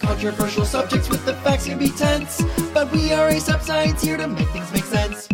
Controversial subjects with the facts can be tense, but we are a science here to make things make sense.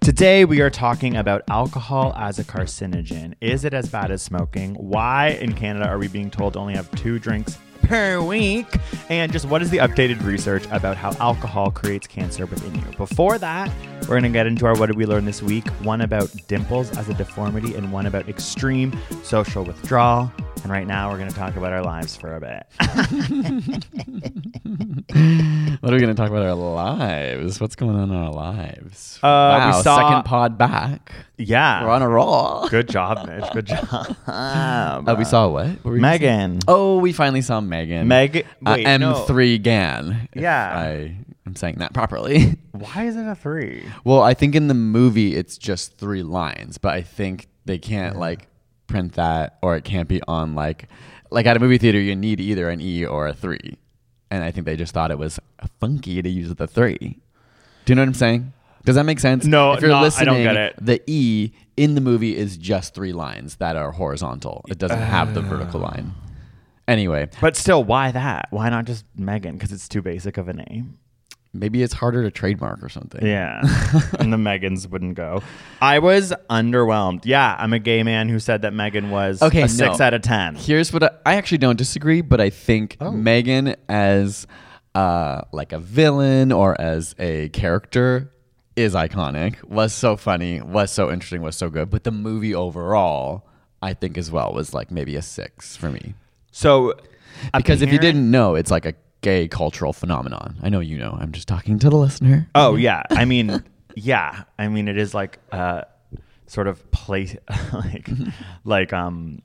Today, we are talking about alcohol as a carcinogen. Is it as bad as smoking? Why in Canada are we being told to only have two drinks per week? And just what is the updated research about how alcohol creates cancer within you? Before that, we're going to get into our What Did We Learn This Week? One about dimples as a deformity, and one about extreme social withdrawal. And right now, we're going to talk about our lives for a bit. What are we going to talk about our lives? What's going on in our lives? Uh, wow, we saw- second pod back. yeah. We're on a roll. Good job, Mitch. Good job. Uh, we saw what? what were you gonna say? Megan. Oh, we finally saw Megan. Meg. Uh, no. M3GAN. Yeah. I am saying that properly. Why is it a three? well, I think in the movie it's just three lines, but I think they can't like print that or it can't be on like like at a movie theater you need either an E or a 3. And I think they just thought it was funky to use the 3. Do you know what I'm saying? Does that make sense? No, if you're no, I don't get it. the E in the movie is just three lines that are horizontal. It doesn't have the vertical line. Anyway, But still, why that? Why not just Megan? Because it's too basic of a name. Maybe it's harder to trademark or something. Yeah. and the Megans wouldn't go. I was underwhelmed. Yeah, I'm a gay man who said that Megan was Okay, a six out of 10. Here's what I, I actually don't disagree, but I think Oh. Megan as uh, like a villain or as a character is iconic. Was so funny. Was so interesting. Was so good. But the movie overall, I think as well was like maybe a six for me. So, Because if you didn't know, it's like a gay cultural phenomenon. I know you know. I'm just talking to the listener. Oh, yeah. I mean, yeah. I mean, it is like uh, sort of place, like, like, um,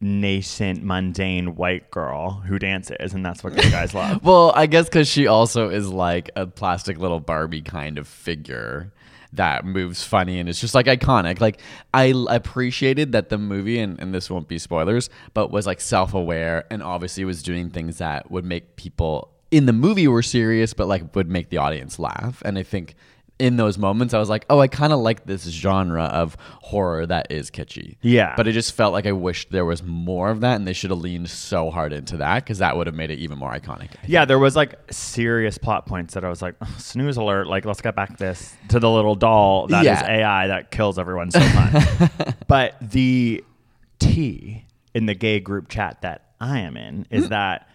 nascent, mundane white girl who dances, and that's what gay guys love. Well, I guess because she also is like a plastic little Barbie kind of figure that moves funny and it's just like iconic. Like I appreciated that the movie, and, and this won't be spoilers, but was like self aware and obviously was doing things that would make people in the movie were serious, but like would make the audience laugh. And I think in those moments, I was like, oh, I kind of like this genre of horror that is kitschy. Yeah. But it just felt like I wished there was more of that, and they should have leaned so hard into that because that would have made it even more iconic. Yeah, there was like serious plot points that I was like, "Ugh, snooze alert. Like, let's get back this to the little doll that is Yeah. AI that kills everyone so much. but the T in the gay group chat that I am in is hmm. that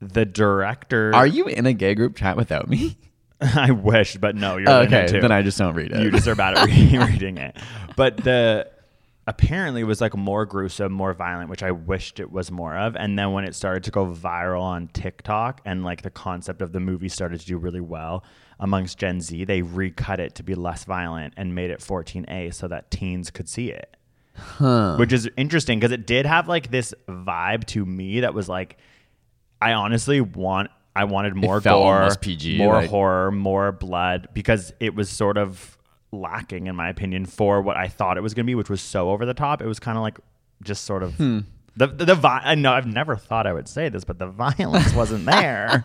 the director. Are you in a gay group chat without me? I wish, but no, you're Oh, okay, too. then I just don't read it. You just are bad at re- reading it. But the apparently was like more gruesome, more violent, which I wished it was more of. And then when it started to go viral on TikTok and like the concept of the movie started to do really well amongst Gen Z, they recut it to be less violent and made it 14A so that teens could see it. Which is interesting because it did have like this vibe to me that was like I honestly want I wanted more gore, PG, more like- horror, more blood because it was sort of lacking in my opinion for what I thought it was going to be, which was so over the top. It was kind of like just sort of Hmm. the the, the vi- I know I've never thought I would say this, but the violence wasn't there.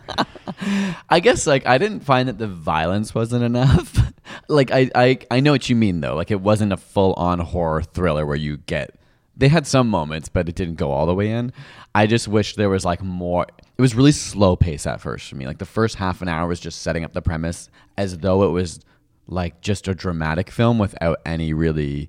I guess like I didn't find that the violence wasn't enough. like I, I I know what you mean though. Like it wasn't a full on horror thriller where you get they had some moments, but it didn't go all the way in. I just wish there was like more it was really slow pace at first for me. Like the first half an hour was just setting up the premise as though it was like just a dramatic film without any really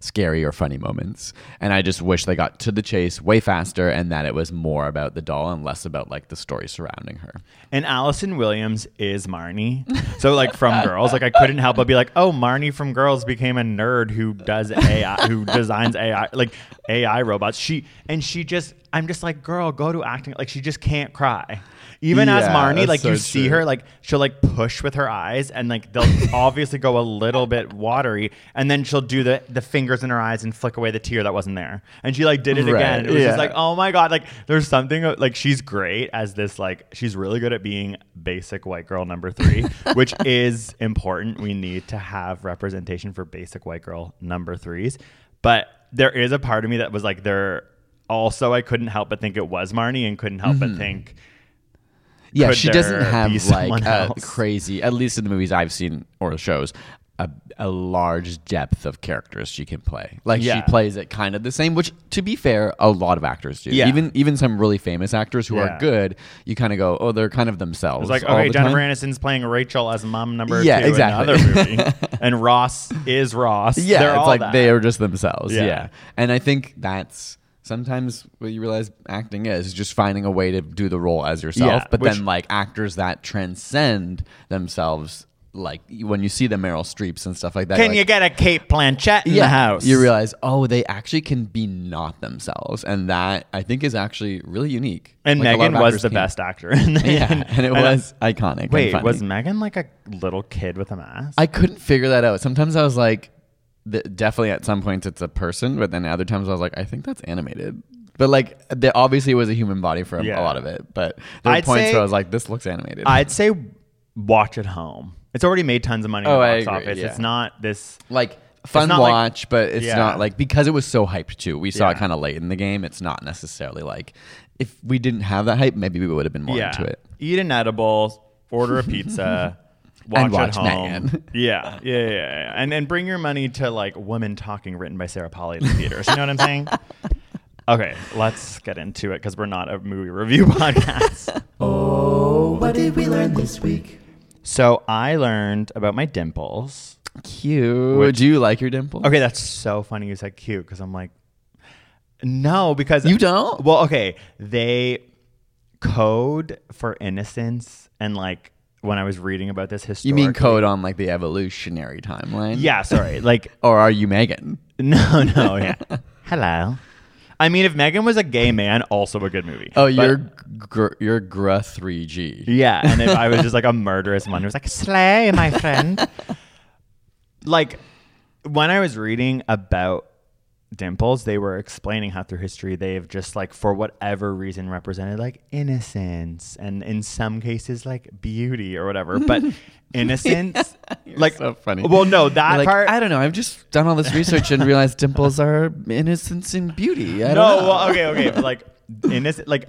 scary or funny moments. And I just wish they got to the chase way faster and that it was more about the doll and less about like the story surrounding her. And Allison Williams is Marnie. So like from Girls, like I couldn't help but be like, oh, Marnie from Girls became a nerd who does AI, who designs AI, like AI robots. She and she just, I'm just like, girl, go to acting. Like she just can't cry. Even as Marnie, like you so see true. her, like she'll like push with her eyes, and like they'll obviously go a little bit watery, and then she'll do the the fingers in her eyes and flick away the tear that wasn't there, and she like did it Right, again. It was yeah. just like, oh my god, like there's something like she's great as this like she's really good at being basic white girl number three, which is important. We need to have representation for basic white girl number threes, but there is a part of me that was like there. Also, I couldn't help but think it was Marnie, and couldn't help but mm-hmm. think Yeah, she doesn't have like a crazy, at least in the movies I've seen or shows, a, a large depth of characters she can play. Like Yeah. she plays it kind of the same, which to be fair, a lot of actors do. Yeah. Even even some really famous actors who Yeah. are good, you kind of go, oh, they're kind of themselves. It's like, okay, the Jennifer time. Aniston's playing Rachel as mom number Yeah, two exactly. in another movie, and Ross is Ross. Yeah, They're it's all like that. they are just themselves. Yeah. Yeah. And I think that's sometimes what you realize acting is is just finding a way to do the role as yourself. Yeah, but which- then like actors that transcend themselves, like when you see the Meryl Streeps and stuff like that. Can like, you get a Cate Blanchett in yeah, the house? You realize, oh, they actually can be not themselves, and that I think is actually really unique. and Like, Megan was the can't. best actor. in that. Yeah, and it was iconic. and Wait, was Megan like a little kid with a mask? I couldn't figure that out. Sometimes I was like, th- definitely at some points it's a person, but then other times I was like, I think that's animated. But like, there obviously was a human body for Yeah. a lot of it. But there were points say- where I was like, this looks animated. I'd say watch at home. It's already made tons of money oh, in Oh, the I box office. yeah. It's not this. like fun not like- watch, but it's Yeah. not like because it was so hyped too. We saw it kind of late in the game. It's not necessarily like if we didn't have that hype, maybe we would have been more into it. eat an edible, order a pizza. Watch, And watch at home. Megan. Yeah, yeah, yeah, yeah, and and bring your money to like Women Talking, written by Sarah Polley in the theaters. You know what I'm saying? Okay, let's get into it because we're not a movie review podcast. Oh, what did we learn this week? so I learned about my dimples. Cute. Which- Do you like your dimple? Okay, that's so funny you said cute because I'm like, no, because You don't? Well, okay, they code for innocence and like when I was reading about this history. You mean code on like the evolutionary timeline? Yeah, sorry. Like Or are you Megan? no, no, yeah. Hello. I mean, if Megan was a gay man, also a good movie. Oh, But- you're gr- you're Gra 3G. Yeah, and if I was just like a murderous one who was like, slay, my friend. like, when I was reading about dimples, they were explaining how through history they've just like, for whatever reason, represented like innocence and in some cases, like beauty or whatever. But innocence, like, so funny. Well, no, that like, part. I don't know. I've just done all this research and realized dimples are innocence and beauty. I no, don't know. well, okay, okay. but, like, innocent, like,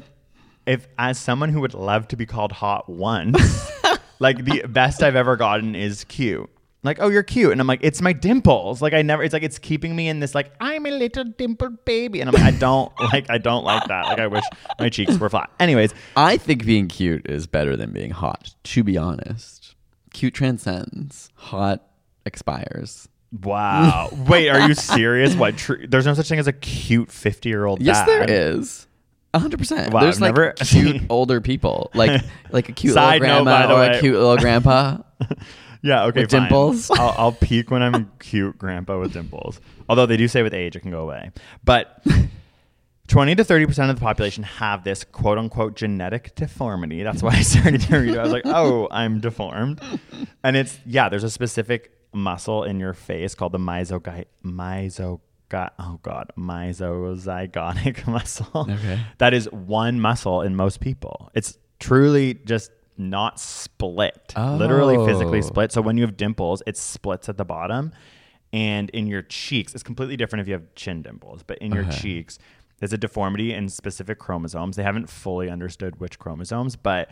if as someone who would love to be called hot once, like the best I've ever gotten is cute. Like, oh, you're cute, and I'm like, it's my dimples. Like, I never. It's like it's keeping me in this like I'm a little dimpled baby, and I'm like, I don't like, I don't like that. Like, I wish my cheeks were flat. Anyways, I think being cute is better than being hot. To be honest, cute transcends. Hot expires. wow. Wait, are you serious? What? Tr- there's no such thing as a cute fifty year old. Yes, there is. A hundred percent. Wow, There's I've like never cute older people, like like a cute Side little note, grandma the or way. a cute little grandpa. Yeah, okay, With fine. dimples? I'll, I'll peak when I'm cute grandpa with dimples. Although they do say with age it can go away. But 20 to 30% of the population have this quote unquote genetic deformity. That's why I started to read it. I was like, oh, I'm deformed. And it's, yeah, there's a specific muscle in your face called the mesogy- mesogy- oh God, mesozygotic muscle. Okay. That is one muscle in most people. It's truly just not split, literally physically Oh. split. So when you have dimples, it splits at the bottom. And in your cheeks, it's completely different if you have chin dimples, but in your cheeks, there's a deformity in specific chromosomes. They haven't fully understood which chromosomes, but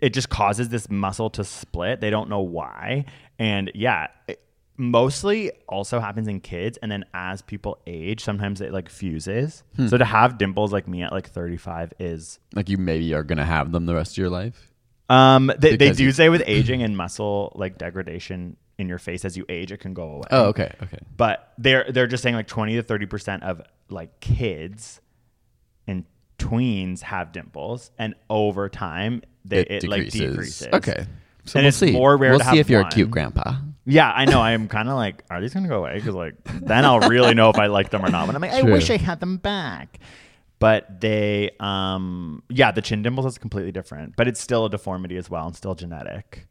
it just causes this muscle to split. They don't know why. And yeah, it mostly also happens in kids. And then as people age, sometimes it like fuses. Hmm. So to have dimples like me at like 35 is like you maybe are gonna have them the rest of your life. Um, they, they do say with aging and muscle like degradation, in your face as you age, it can go away. Oh, okay, okay. But they're they're just saying like twenty to thirty percent of like kids and tweens have dimples, and over time they it, like decreases. Okay. So And we'll it's see. more rare We'll to see have if you're a cute grandpa. Yeah, I know. I am kind of like, are these gonna go away? Because like, then I'll really know if I like them or not. But I'm like, I wish I had them back. But they, um, yeah, the chin dimples is completely different, but it's still a deformity as well, and still genetic.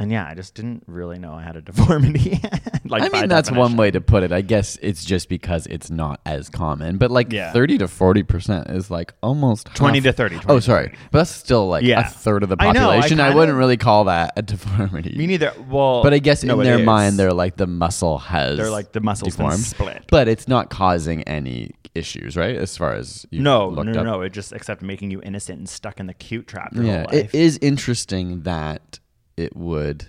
And yeah, I just didn't really know I had a deformity. like, I mean, that's one way to put it. I guess it's just because it's not as common. But like Yeah. 30 to 40% is like almost 20 half- to 30, 20 Oh, sorry. But that's still like Yeah. a third of the I know, I population. I, wouldn't really call that a deformity. Me neither. Well, But I guess no, in their is. mind, they're like the muscle has They're like the muscle's deformed, split. but it's not causing any issues, right? As far as you no, no, no, no. It just except making you innocent and stuck in the cute trap your Yeah, whole life. it is interesting that it would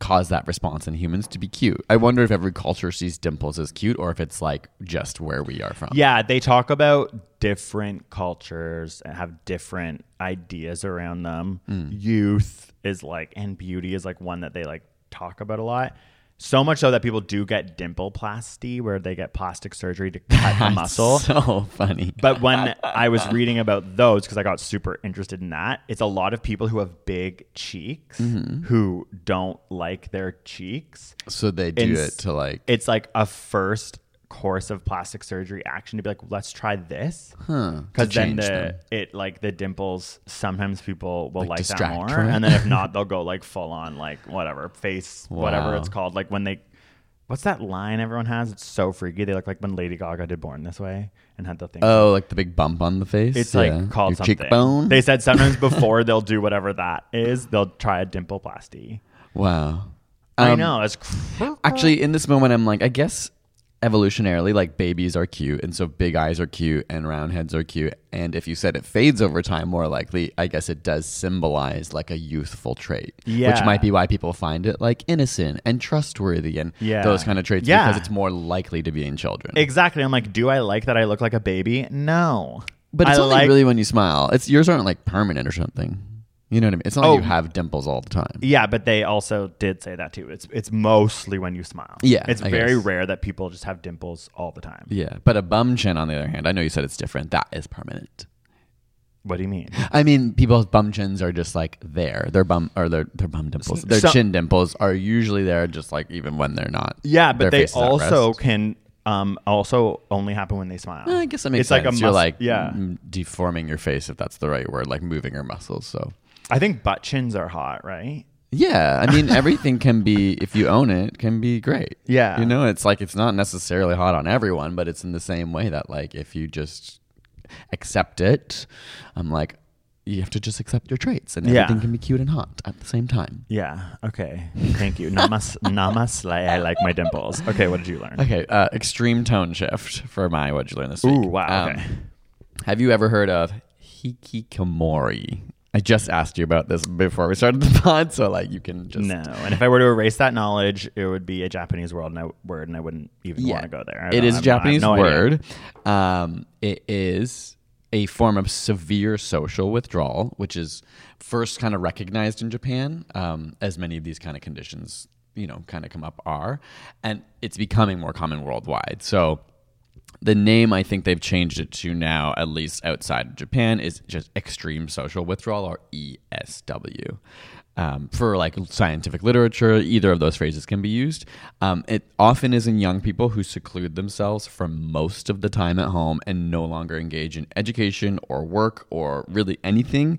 cause that response in humans to be cute. I wonder if every culture sees dimples as cute or if it's like just where we are from. Yeah, they talk about different cultures and have different ideas around them. Hmm. Youth is like, and beauty is like one that they like talk about a lot. So much so that people do get dimpleplasty, where they get plastic surgery to cut the muscle. So funny. But when I was reading about those, because I got super interested in that, it's a lot of people who have big cheeks Mm-hmm. who don't like their cheeks. So they do And it to like It's like a first course of plastic surgery action to be like, let's try this. Because to then the them. it like the dimples, sometimes people will Like like, that more, and then if not, they'll go like full on like whatever face, whatever it's called. Like when they, what's that line everyone has? It's so freaky. They look like when Lady Gaga did Born This Way and had the thing. Oh, like the big bump on the face. It's Yeah. like called Your something. cheekbone. They said sometimes before they'll do whatever that is, they'll try a dimpleplasty. wow. I Um, know it's cr- Actually, in this moment, I'm like, I guess evolutionarily, like babies are cute, and so big eyes are cute, and round heads are cute. And if you said it fades over time, more likely, I guess it does symbolize like a youthful trait, which might be why people find it like innocent and trustworthy and Yeah. those kind of traits Yeah. because it's more likely to be in children. exactly. I'm like, do I like that I look like a baby? No, but it's I only like really when you smile. It's yours aren't like permanent or something. You know what I mean? It's not like Oh. you have dimples all the time. Yeah, but they also did say that too. It's it's mostly when you smile. Yeah, it's I very guess. rare that people just have dimples all the time. Yeah, but a bum chin, on the other hand, I know you said it's different. That is permanent. What do you mean? I mean, people's bum chins are just like there. Their bum or their their bum dimples, their So- chin dimples are usually there, just like even when they're not. Yeah, but they face is at also can um also only happen when they smile. Eh, I guess that makes it's sense. like a You're like yeah. deforming your face if that's the right word, like moving your muscles. So I think butt chins are hot, right? yeah, I mean, everything can be if you own it can be great. Yeah. you know, it's like it's not necessarily hot on everyone, but it's in the same way that like if you just accept it, I'm like. You have to just accept your traits, and Yeah. everything can be cute and hot at the same time. Yeah. Okay. Thank you. Namas Namaste. I like my dimples. Okay. What did you learn? Okay, uh, extreme tone shift for my what'd you learn this week? Ooh. Wow. Um, Okay. have you ever heard of hikikomori? I just asked you about this before we started the pod, so like you can just no. And if I were to erase that knowledge, it would be a Japanese word, and I, word, and I wouldn't even want to go there. I It is a Japanese no word. Um, it is a form of severe social withdrawal, which is first kind of recognized in Japan, um, as many of these kind of conditions, you know, kind of come up are, and it's becoming more common worldwide. So the name I think they've changed it to now, at least outside of Japan, is just extreme social withdrawal or ESW. Um, for like scientific literature, either of those phrases can be used. Um, it often is in young people who seclude themselves for most of the time at home and no longer engage in education or work or really anything,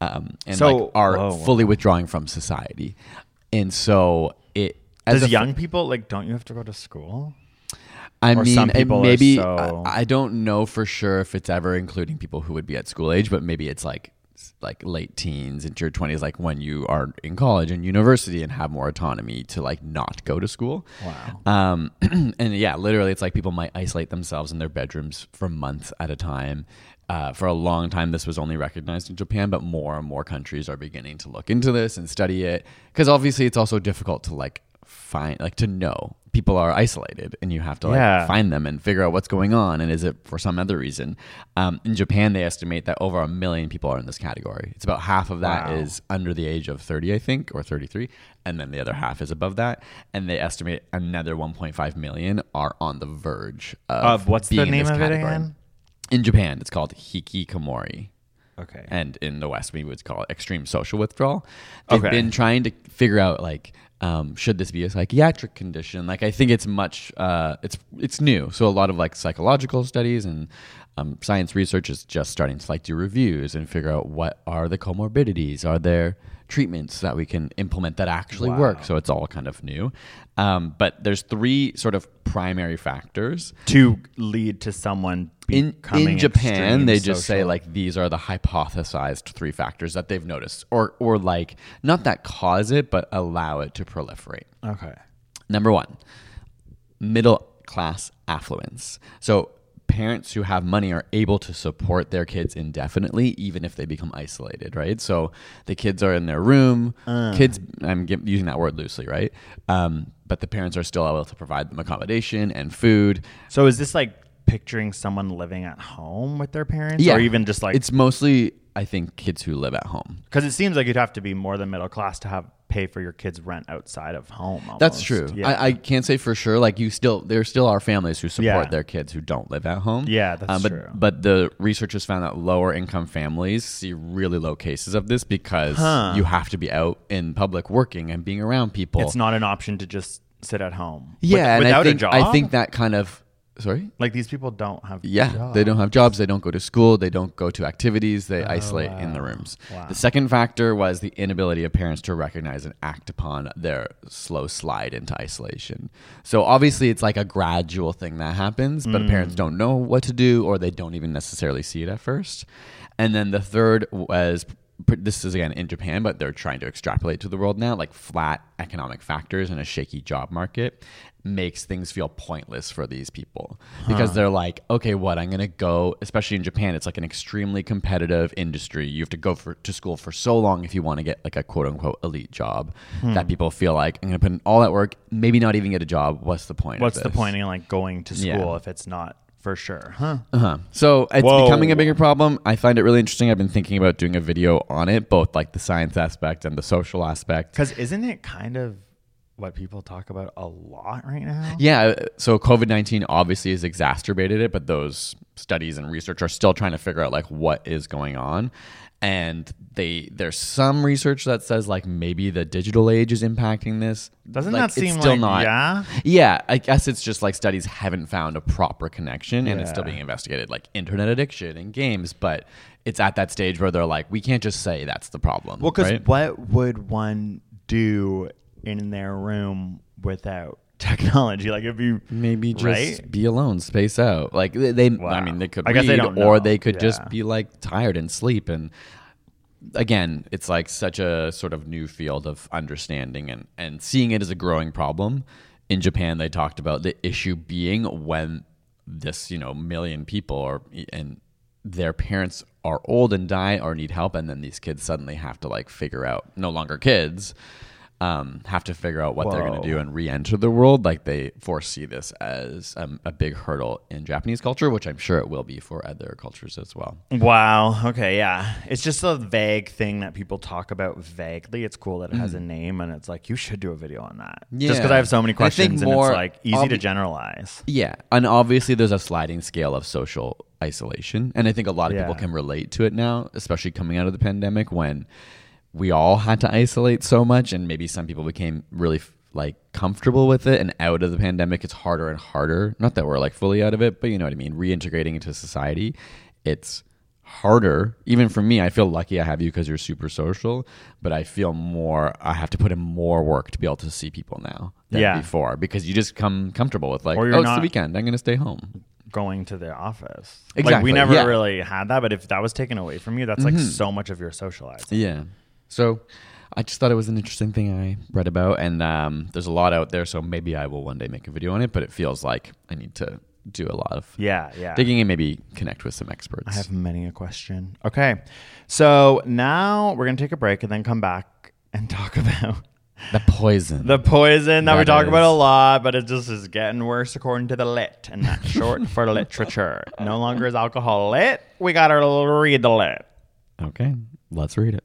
um, and So- like are whoa, whoa. fully withdrawing from society. And so it as Does young people like? Don't you have to go to school? I Or mean, some and people are maybe so- I, I don't know for sure if it's ever including people who would be at school age, but maybe it's like like late teens into your twenties, like when you are in college and university and have more autonomy to like not go to school. Wow. Um, and yeah, literally, it's like people might isolate themselves in their bedrooms for months at a time. Uh, for a long time, this was only recognized in Japan, but more and more countries are beginning to look into this and study it because obviously it's also difficult to like find, like to know people are isolated and you have to like Yeah. find them and figure out what's going on and is it for some other reason um, in japan they estimate that over a million people are in this category it's about half of that is Wow. under the age of 30 i think or 33 and then the other half is above that and they estimate another 1.5 million are on the verge of, Of what's the name of it category. again? in japan it's called hikikomori Okay. and in the West, we would call it extreme social withdrawal. They've Okay. been trying to figure out like, um, should this be a psychiatric condition? Like, I think it's much, uh, it's it's new. So a lot of like psychological studies and um, science research is just starting to like do reviews and figure out what are the comorbidities. Are there treatments that we can implement that actually work? So it's all kind of new. Um, but there's three sort of primary factors to lead to someone in in Japan, they just say like these are the hypothesized three factors that they've noticed, or or like not that cause it, but allow it to proliferate. okay. Number one, middle class affluence. So parents who have money are able to support their kids indefinitely, even if they become isolated, right? So the kids are in their room. Kids, I'm gi- using that word loosely, right? Um, but the parents are still able to provide them accommodation and food. So is this like picturing someone living at home with their parents, or even just like it's mostly I think kids who live at home. because it seems like you'd have to be more than middle class to have pay for your kids' rent outside of home. That's true. Yeah. I, I can't say for sure. Like you still, there still are families who support Yeah. their kids who don't live at home. Yeah, that's Um, but, true. But the researchers found that lower income families see really low cases of this because Huh. you have to be out in public working and being around people. it's not an option to just sit at home. yeah, With- and without I think a job. I think that kind of sorry. like these people don't have. Yeah, jobs. they don't have jobs. They don't go to school. They don't go to activities. They oh, isolate in the rooms. The second factor was the inability of parents to recognize and act upon their slow slide into isolation. So obviously, it's like a gradual thing that happens, but mm. parents don't know what to do, or they don't even necessarily see it at first. And then the third was this is again in Japan, but they're trying to extrapolate to the world now. Like flat economic factors and a shaky job market makes things feel pointless for these people because they're like, okay, what I'm gonna go, especially in Japan, it's like an extremely competitive industry. You have to go for to school for so long if you want to get like a quote unquote elite job that people feel like I'm gonna put in all that work, maybe not even get a job. What's the point? of What's the point in like going to school Yeah. if it's not for sure? Huh? Uh-huh. So it's Whoa. becoming a bigger problem. I find it really interesting. I've been thinking about doing a video on it, both like the science aspect and the social aspect. Because isn't it kind of what people talk about a lot right now? Yeah, uh, so COVID nineteen obviously has exacerbated it, but those studies and research are still trying to figure out like what is going on. And they there's some research that says like maybe the digital age is impacting this. Doesn't Like, that it's seem still like not? yeah? Yeah, I guess it's just like studies haven't found a proper connection and it's still being investigated, like internet addiction and games. But it's at that stage where they're like, we can't just say that's the problem. Well, because right? what would one do in their room without technology? Like if you maybe just right? be alone, space out. Like they, they I mean, they could I guess they don't or they could Yeah. just be like tired and sleep. And again, it's like such a sort of new field of understanding and and seeing it as a growing problem. In Japan, they talked about the issue being when this you know million people or and their parents are old and die or need help, and then these kids suddenly have to like figure out no longer kids. Um, have to figure out what they're going to do and re-enter the world. Like they foresee this as um, a big hurdle in Japanese culture, which I'm sure it will be for other cultures as well. Wow. Okay. Yeah. It's just a vague thing that people talk about vaguely. It's cool that it has a name, and it's like you should do a video on that. Yeah. Just because Mm. I have so many questions, and it's like easy to generalize. Yeah, and obviously there's a sliding scale of social isolation, and I think a lot of people can relate to it now, especially coming out of the pandemic when we all had to isolate so much, and maybe some people became really like comfortable with it, and out of the pandemic, it's harder and harder. Not that we're like fully out of it, but you know what I mean. Reintegrating into society, it's harder. Even for me, I feel lucky I have you because you're super social, but I feel more. I have to put in more work to be able to see people now than Yeah. before because you just come comfortable with like, oh, it's the weekend. I'm going to stay home. Going to the office. Like Exactly, we never yeah. really had that, but if that was taken away from you, that's like mm-hmm. so much of your socializing. Yeah. So I just thought it was an interesting thing I read about, and um, there's a lot out there. So maybe I will one day make a video on it, but it feels like I need to do a lot of Yeah. Yeah. digging and maybe connect with some experts. I have many a question. Okay. So now we're going to take a break and then come back and talk about The poison. The poison that, we That talk about a lot, but it just is getting worse according to the lit, and that's short for literature. No longer is alcohol lit. We gotta read the lit. okay, let's read it.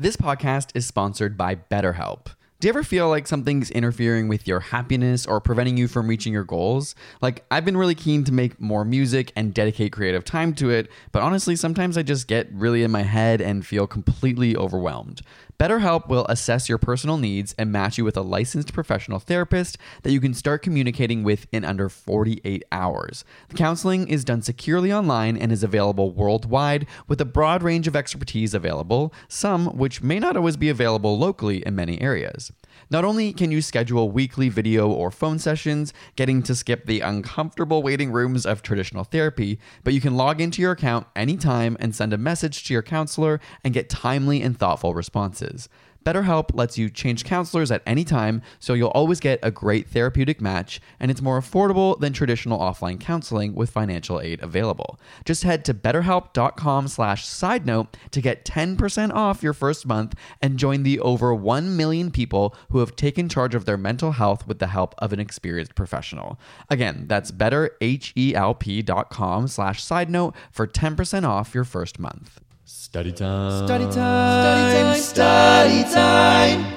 This podcast is sponsored by BetterHelp. Do you ever feel like something's interfering with your happiness or preventing you from reaching your goals? Like, I've been really keen to make more music and dedicate creative time to it, but honestly, sometimes I just get really in my head and feel completely overwhelmed. BetterHelp will assess your personal needs and match you with a licensed professional therapist that you can start communicating with in under 48 hours. The counseling is done securely online and is available worldwide with a broad range of expertise available, some which may not always be available locally in many areas. Not only can you schedule weekly video or phone sessions, getting to skip the uncomfortable waiting rooms of traditional therapy, but you can log into your account anytime and send a message to your counselor and get timely and thoughtful responses. BetterHelp lets you change counselors at any time, so you'll always get a great therapeutic match, and it's more affordable than traditional offline counseling with financial aid available. Just head to betterhelp.com slash side note to get 10% off your first month and join the over 1 million people who have taken charge of their mental health with the help of an experienced professional. Again, that's betterhelp.com slash side note for 10% off your first month. Study time. Study time, study time. Study time.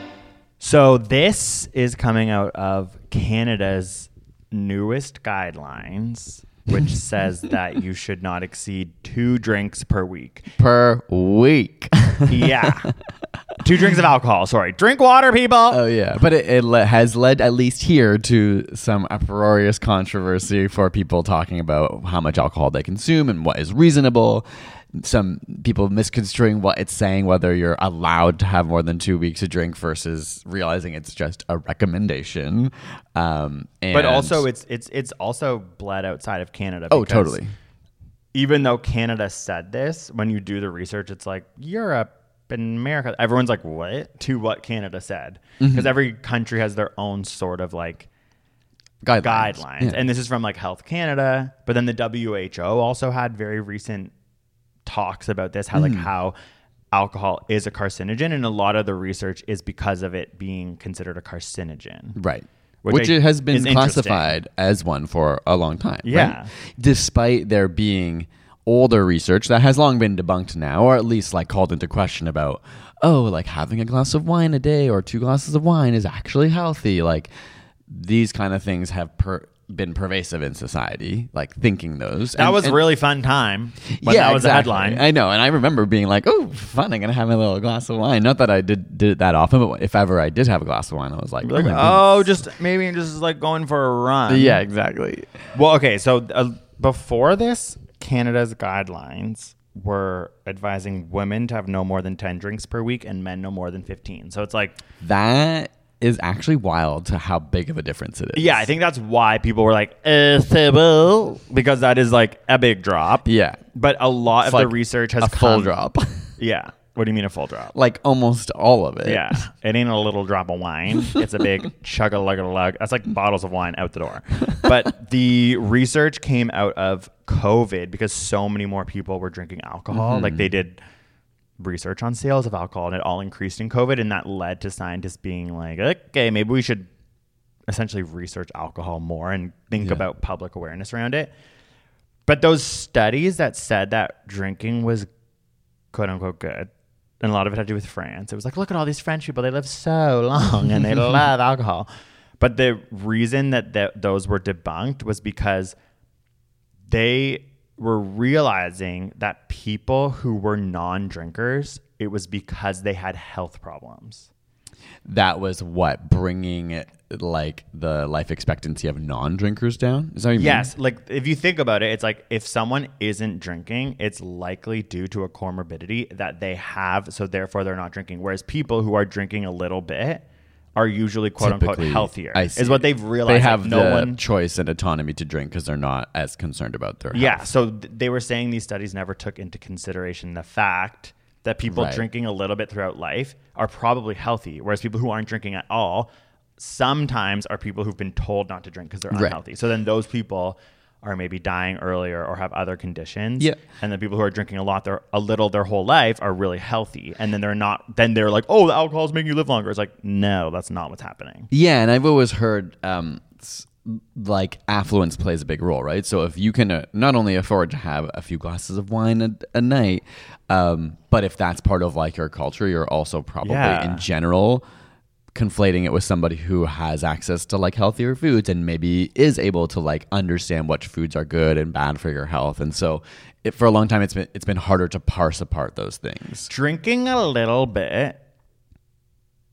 So this is coming out of Canada's newest guidelines, which says that you should not exceed two drinks per week. per week. Yeah. two drinks of alcohol. Sorry. Drink water, people. Oh yeah, but it, it le- has led at least here to some uproarious controversy for people talking about how much alcohol they consume and what is reasonable. Some people misconstruing what it's saying, whether you're allowed to have more than two weeks to drink versus realizing it's just a recommendation. Um, and but also it's it's it's also bled outside of Canada. oh, totally. Even though Canada said this, when you do the research, it's like Europe and America. Everyone's like, what? To what Canada said. Mm-hmm. Because every country has their own sort of like Guidelines. guidelines. Yeah. And this is from like Health Canada, but then the WHO also had very recent talks about this, how Hmm. like how alcohol is a carcinogen and a lot of the research is because of it being considered a carcinogen. Right. Which Which, I- it has been classified as one for a long time. right? Yeah. Despite there being older research that has long been debunked now, or at least like called into question about, oh, like having a glass of wine a day or two glasses of wine is actually healthy. Like these kind of things have per- been pervasive in society, like thinking those. That And- was and- a really fun time when that was exactly. headline. I know, and I remember being like, "Oh, fun! I'm gonna have a little glass of wine." Not that I did did it that often, but if ever I did have a glass of wine, I was like, like, "Oh, oh, just maybe just like going for a run. yeah, exactly." Well, okay. So uh, before this, Canada's guidelines were advising women to have no more than 10 drinks per week and men no more than 15. So it's like, That is actually wild to how big of a difference it is. yeah, I think that's why people were like, uh, Sybil, because that is like a big drop. Yeah. But a lot It's of the research has a full come- drop. Yeah. What do you mean a full drop? like almost all of it. Yeah, it ain't a little drop of wine. It's a big chug a lug a lug. That's like bottles of wine out the door. But the research came out of COVID because so many more people were drinking alcohol. Like they did research on sales of alcohol and it all increased in COVID. And that led to scientists being like, okay, maybe we should essentially research alcohol more and think about public awareness around it. But those studies that said that drinking was quote unquote good, and a lot of it had to do with France. It was like, look at all these French people; they live so long and they love alcohol. But the reason that th- those were debunked was because they were realizing that people who were non-drinkers, it was because they had health problems. That was what bringing like the life expectancy of non-drinkers down. Is that what you mean? Yes, like if you think about it, it's like if someone isn't drinking, it's likely due to a comorbidity that they have, so therefore they're not drinking. Whereas people who are drinking a little bit are usually quote unquote Typically, healthier. I Is what they've realized. They like, have no the one. choice and autonomy to drink because they're not as concerned about their health. Yeah, so th- they were saying these studies never took into consideration the fact that people Right. drinking a little bit throughout life are probably healthy, whereas people who aren't drinking at all sometimes are people who've been told not to drink because they're Right. unhealthy. So then those people are maybe dying earlier or have other conditions. Yeah. And the people who are drinking a lot, they're a little their whole life are really healthy. And then they're not then they're like, Oh, the alcohol's making you live longer. It's like, no, that's not what's happening. Yeah, and I've always heard um, like affluence plays a big role, right? So if you can uh, not only afford to have a few glasses of wine a, a night, um, but if that's part of like your culture, you're also probably Yeah. in general conflating it with somebody who has access to like healthier foods and maybe is able to like understand which foods are good and bad for your health. And so it, for a long time it's been it's been harder to parse apart those things. drinking a little bit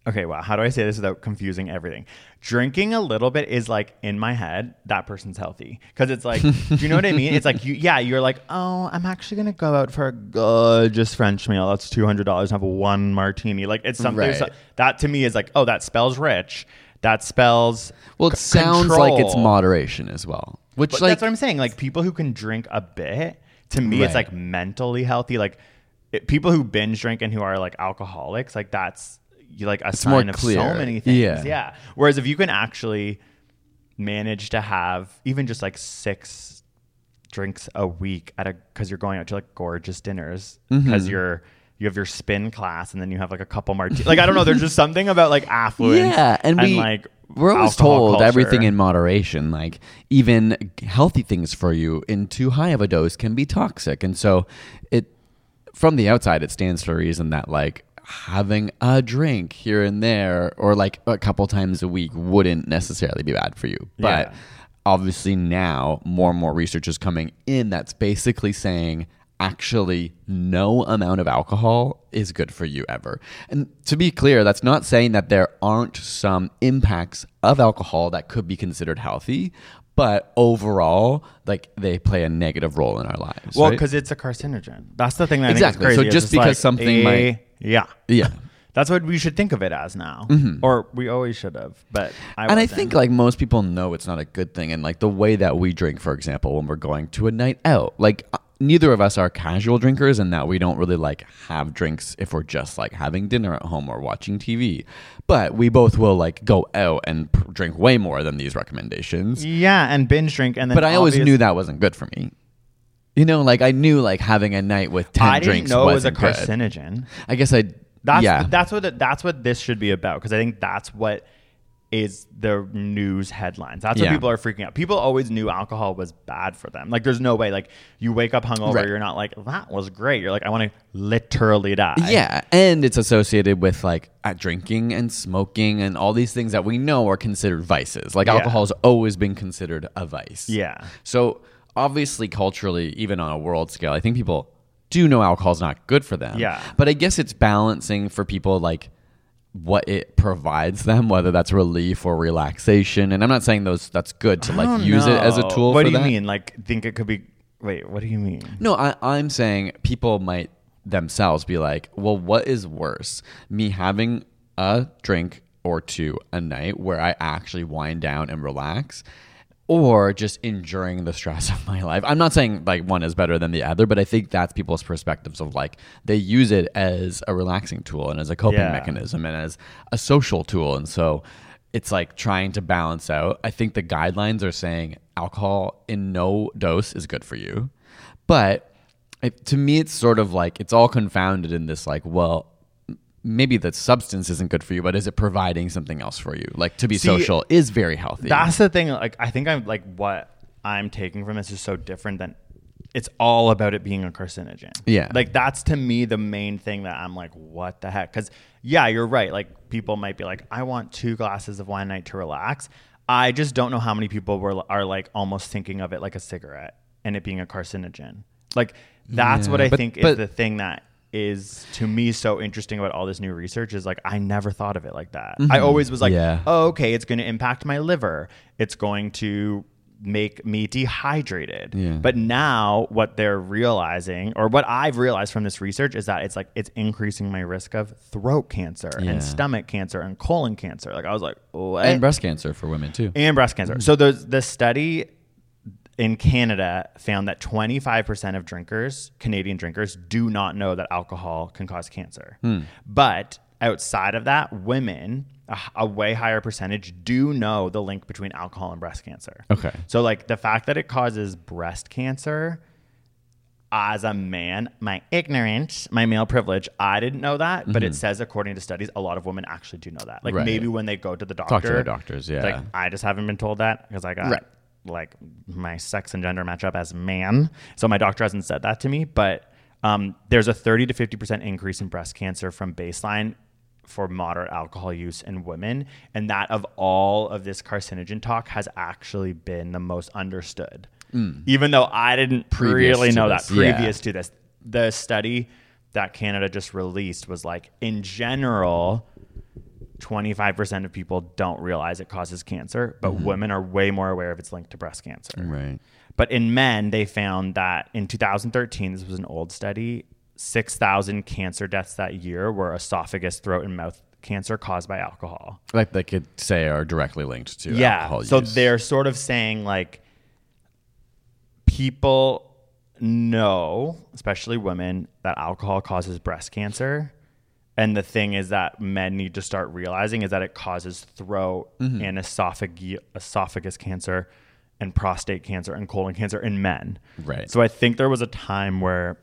okay well, how do i say this without confusing everything drinking a little bit is like in my head that person's healthy because it's like do you know what i mean it's like you yeah you're like oh i'm actually gonna go out for a gorgeous french meal that's $200 and have one martini like it's something Right. so- that to me is like oh that spells rich that spells Well, it c- sounds like it's moderation as well. Which But like that's what I'm saying. Like people who can drink a bit, to me, it's like mentally healthy. Like it, people who binge drink and who are like alcoholics, like that's you like a sign of clear. so many things. Yeah. yeah. Whereas if you can actually manage to have even just like six drinks a week at a because you're going out to like gorgeous dinners Mm-hmm. because you're you have your spin class and then you have like a couple martinis. like I don't know, there's just something about like affluence. Yeah, and we like we're always told culture. everything in moderation. Like even healthy things for you in too high of a dose can be toxic, and so it from the outside it stands to reason that like having a drink here and there or like a couple times a week wouldn't necessarily be bad for you, but. Yeah. Obviously, now more and more research is coming in that's basically saying actually no amount of alcohol is good for you ever. And to be clear, that's not saying that there aren't some impacts of alcohol that could be considered healthy, but overall, like they play a negative role in our lives. Well, right? because it's a carcinogen. That's the thing that Exactly. I think is So just because like something a- might- yeah, yeah. that's what we should think of it as now, or we always should have. But I and I think like most people know it's not a good thing. And like the way that we drink, for example, when we're going to a night out, like uh, neither of us are casual drinkers, and that we don't really like have drinks if we're just like having dinner at home or watching TV. But we both will like go out and pr- drink way more than these recommendations. yeah, and binge drink, and then But I always knew that wasn't good for me. You know, like I knew like having a night with ten I didn't drinks know it was a wasn't good. carcinogen. I guess I. That's yeah. that's what that's what this should be about because I think that's what is the news headlines. That's what Yeah. people are freaking out. People always knew alcohol was bad for them. Like there's no way like you wake up hungover, Right. you're not like that was great. You're like I want to literally die. Yeah, and it's associated with like uh, drinking and smoking and all these things that we know are considered vices. Like Yeah. alcohol's always been considered a vice. Yeah. So obviously, culturally, even on a world scale, I think people do know alcohol's not good for them. Yeah. But I guess it's balancing for people like what it provides them, whether that's relief or relaxation. And I'm not saying those that's good to like use it as a tool. What do you that. mean? Like think it could be? Wait, what do you mean? No, I, I'm saying people might themselves be like, well, what is worse? Me having a drink or two a night where I actually wind down and relax, or just enduring the stress of my life? I'm not saying like one is better than the other, but I think that's people's perspectives of like they use it as a relaxing tool and as a coping Yeah. mechanism and as a social tool. And so it's like trying to balance out. I think the guidelines are saying alcohol in no dose is good for you. But it, to me, it's sort of like it's all confounded in this like, well, maybe the substance isn't good for you, but is it providing something else for you? Like to be See, social is very healthy. That's the thing. Like, I think I'm like what I'm taking from this is so different than it's all about it being a carcinogen. Yeah. Like that's to me the main thing that I'm like, what the heck? Because yeah, you're right. Like people might be like, I want two glasses of wine night to relax. I just don't know how many people were are like almost thinking of it like a cigarette and it being a carcinogen. Like that's what I but- think is the thing that is to me so interesting about all this new research is like I never thought of it like that. I mm-hmm. always was like, Yeah. oh, okay, it's going to impact my liver. It's going to make me dehydrated. Yeah. But now what they're realizing or what I've realized from this research is that it's like it's increasing my risk of throat cancer Yeah. and stomach cancer and colon cancer. Like I was like, what? and breast cancer for women too. and breast cancer. So the the study in Canada found that 25% of drinkers, Canadian drinkers, do not know that alcohol can cause cancer. Hmm. But outside of that, women, a, a way higher percentage, do know the link between alcohol and breast cancer. Okay. So like the fact that it causes breast cancer as a man, my ignorance, my male privilege, I didn't know that, but it mm-hmm. says according to studies, a lot of women actually do know that. Like Right. maybe when they go to the doctor, Talk to their doctors, yeah. Like I just haven't been told that because I got Right. Like my sex and gender match up as man, so my doctor hasn't said that to me. But um, there's a 30 to 50 percent increase in breast cancer from baseline for moderate alcohol use in women, and that of all of this carcinogen talk has actually been the most understood. Even though I didn't Mm. Previous really know this, that yeah. previous to this, the study that Canada just released was like in general. 25% of people don't realize it causes cancer, but Mm-hmm. women are way more aware of its link to breast cancer. Right. But in men, they found that in 2013, this was an old study, 6,000 cancer deaths that year were esophagus, throat, and mouth cancer caused by alcohol. Like they could say are directly linked to yeah. alcohol So use. they're sort of saying like people know, especially women, that alcohol causes breast cancer. And the thing is that men need to start realizing is that it causes throat Mm-hmm. and esophag- esophagus cancer and prostate cancer and colon cancer in men. Right. So I think there was a time where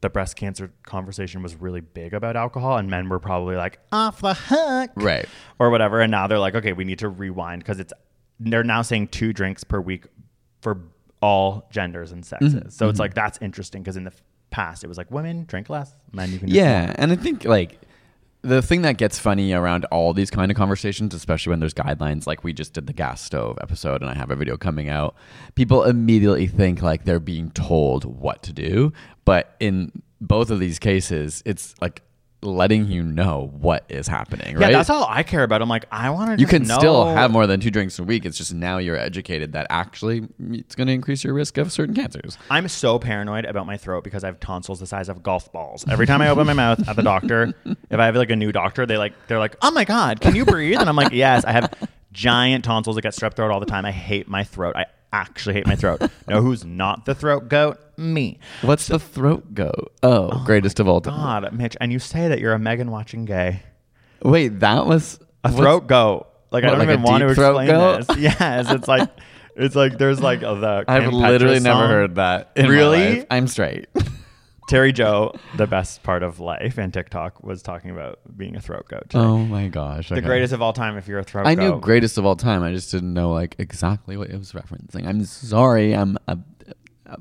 the breast cancer conversation was really big about alcohol and men were probably like off the hook Right. or whatever and now they're like okay we need to rewind because it's they're now saying two drinks per week for all genders and sexes Mm-hmm. so it's like that's interesting because in the past it was like women drink less men you can Yeah, more. and I think like the thing that gets funny around all these kind of conversations, especially when there's guidelines, like we just did the gas stove episode, and I have a video coming out. People immediately think like they're being told what to do, but in both of these cases, it's like letting mm-hmm. you know what is happening. right? yeah that's all i care about i'm like i want to know. you can know. still have more than two drinks a week. It's just now you're educated that actually it's going to increase your risk of certain cancers. I'm so paranoid about my throat because I have tonsils the size of golf balls. Every time I open my mouth at the doctor, if I have like a new doctor, they like they're like, "Oh my god, can you breathe?" And I'm like, "Yes, I have giant tonsils that get strep throat all the time. I hate my throat. I actually hate my throat. know who's not the throat goat? Me. What's the throat goat? Oh, oh greatest of all time. God, Mitch, and you say that you're a M3GAN watching gay. Wait, that was A throat goat. Like I don't like even want to explain goat? this. Yes, it's like it's like there's like the I've literally never heard that. Really? I'm straight. Terry Joe, the best part of life and TikTok was talking about being a throat goat. today. oh my gosh. the okay. greatest of all time if you're a throat goat. I goat. knew greatest of all time. I just didn't know like exactly what it was referencing. I'm sorry. I'm. A, a,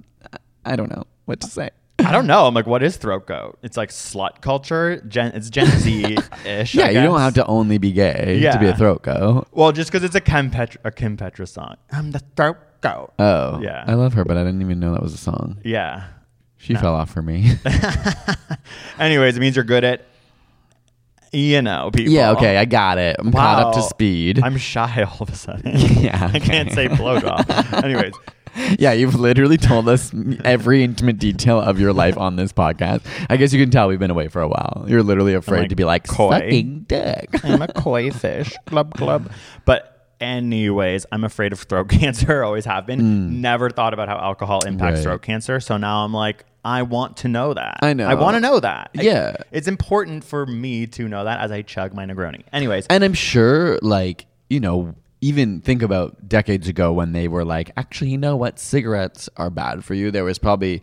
I don't know what to say. I don't know. I'm like, what is throat goat? It's like slut culture. Gen, it's Gen Z ish. Yeah, you don't have to only be gay to be a throat goat. Well, just because it's a Kim Petra, a Kim Petra song. I'm the throat goat. Oh, Yeah. I love her, but I didn't even know that was a song. yeah. She fell off for me. Anyways, it means you're good at, you know, people. yeah, okay, I got it. I'm caught up to speed. I'm shy all of a sudden. Yeah, I can't okay. say blowjob. Anyways, yeah, you've literally told us every intimate detail of your life on this podcast. I guess you can tell we've been away for a while. You're literally afraid like, to be like coy. sucking dick. I'm a koi fish. Club, club. But anyways, I'm afraid of throat cancer. Always have been. Mm. Never thought about how alcohol impacts Right. throat cancer. So now I'm like, I want to know that. I know. I want to know that. I- Yeah. it's important for me to know that as I chug my Negroni. Anyways, And I'm sure, like, you know, even think about decades ago when they were like, actually, you know what? Cigarettes are bad for you. There was probably